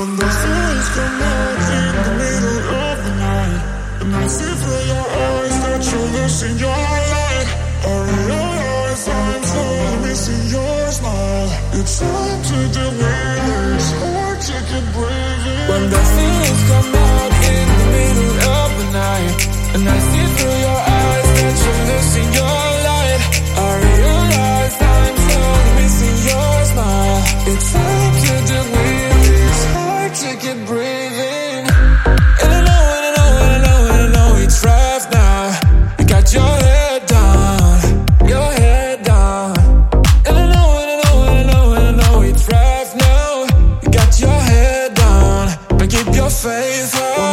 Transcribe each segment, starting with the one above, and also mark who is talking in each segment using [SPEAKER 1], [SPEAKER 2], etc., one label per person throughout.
[SPEAKER 1] When the stars come out in the middle of the night And I see through your eyes that you're losing your light I realize I'm missing your smile It's hard to deal with, it's hard to keep breathing
[SPEAKER 2] When the stars come out in the middle of the night And I faith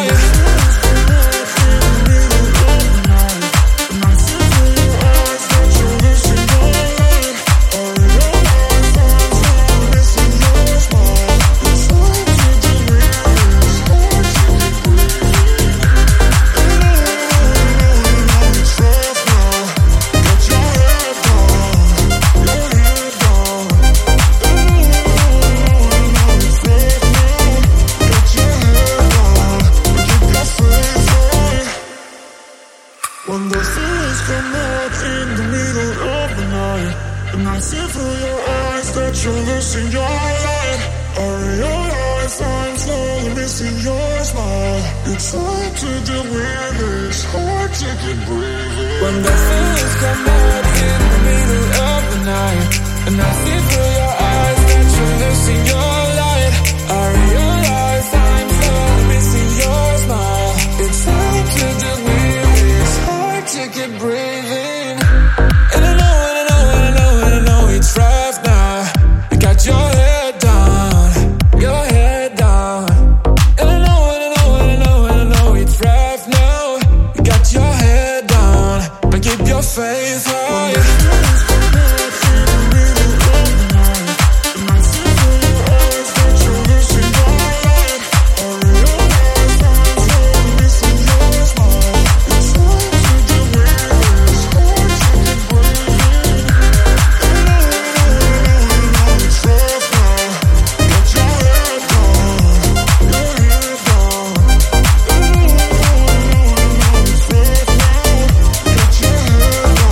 [SPEAKER 1] When the feelings come out in the middle of the night And I see through your eyes that you're losing your light. I realize I'm slowly missing your smile. It's hard to deal with, it's hard to keep breathing.
[SPEAKER 2] When the feelings come out in the middle of the night And I see through your eyes that you're losing your yeah.